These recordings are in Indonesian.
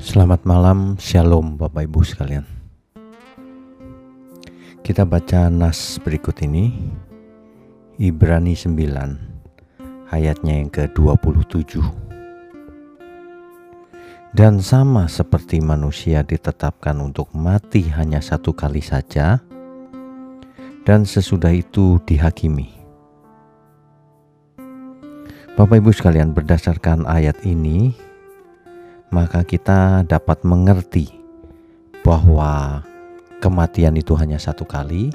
Selamat malam, Shalom Bapak Ibu sekalian. Kita baca nas berikut ini Ibrani 9 ayatnya yang ke-27. Dan sama seperti manusia ditetapkan untuk mati hanya satu kali saja dan sesudah itu dihakimi. Bapak Ibu sekalian, berdasarkan ayat ini maka kita dapat mengerti bahwa kematian itu hanya satu kali,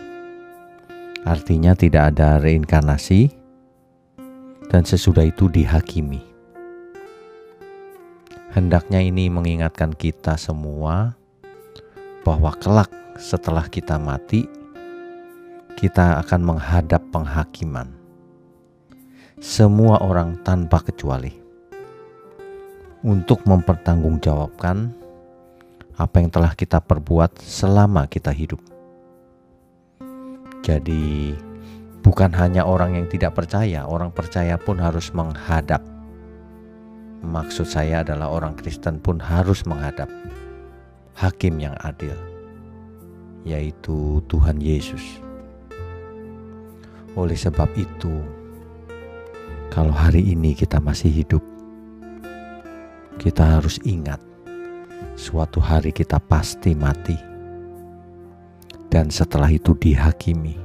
artinya tidak ada reinkarnasi, dan sesudah itu dihakimi. Hendaknya ini mengingatkan kita semua bahwa kelak setelah kita mati, kita akan menghadap penghakiman. Semua orang tanpa kecuali untuk mempertanggungjawabkan apa yang telah kita perbuat selama kita hidup. Jadi, bukan hanya orang yang tidak percaya, orang percaya pun harus menghadap. Maksud saya adalah orang Kristen pun harus menghadap hakim yang adil, yaitu Tuhan Yesus. Oleh sebab itu, kalau hari ini kita masih hidup, kita harus ingat, suatu hari kita pasti mati, dan setelah itu dihakimi.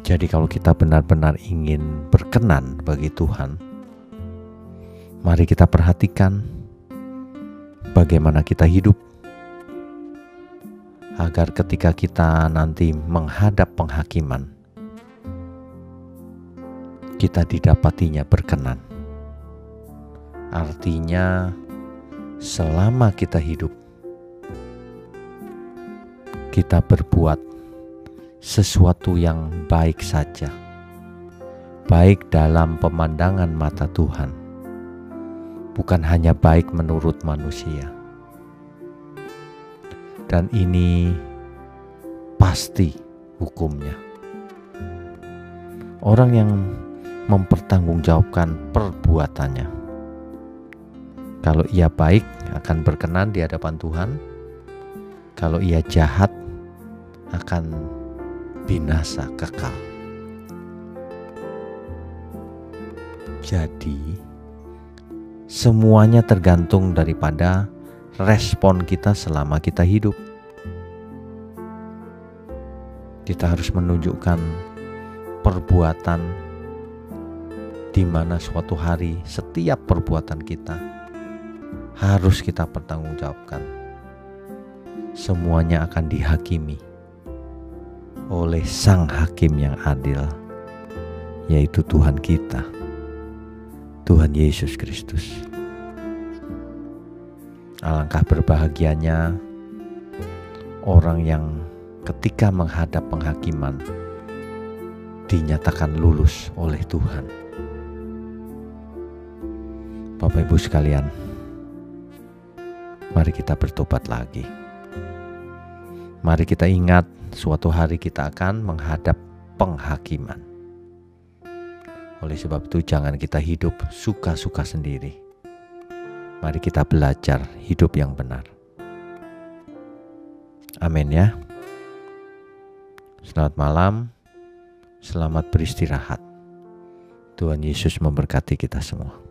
Jadi, kalau kita benar-benar ingin berkenan bagi Tuhan, mari kita perhatikan bagaimana kita hidup, agar ketika kita nanti menghadap penghakiman, kita didapatinya berkenan. Artinya, selama kita hidup, kita berbuat sesuatu yang baik saja, baik dalam pemandangan mata Tuhan, bukan hanya baik menurut manusia, dan ini pasti hukumnya. Orang yang mempertanggungjawabkan perbuatannya kalau ia baik akan berkenan di hadapan Tuhan. Kalau ia jahat akan binasa kekal. Jadi semuanya tergantung daripada respon kita selama kita hidup. Kita harus menunjukkan perbuatan di mana suatu hari setiap perbuatan kita harus kita pertanggungjawabkan. Semuanya akan dihakimi oleh Sang Hakim yang adil, yaitu Tuhan kita, Tuhan Yesus Kristus. Alangkah berbahagianya orang yang ketika menghadap penghakiman dinyatakan lulus oleh Tuhan. Bapak Ibu sekalian, mari kita bertobat lagi. Mari kita ingat suatu hari kita akan menghadap penghakiman. Oleh sebab itu jangan kita hidup suka-suka sendiri. Mari kita belajar hidup yang benar. Amin ya. Selamat malam. Selamat beristirahat. Tuhan Yesus memberkati kita semua.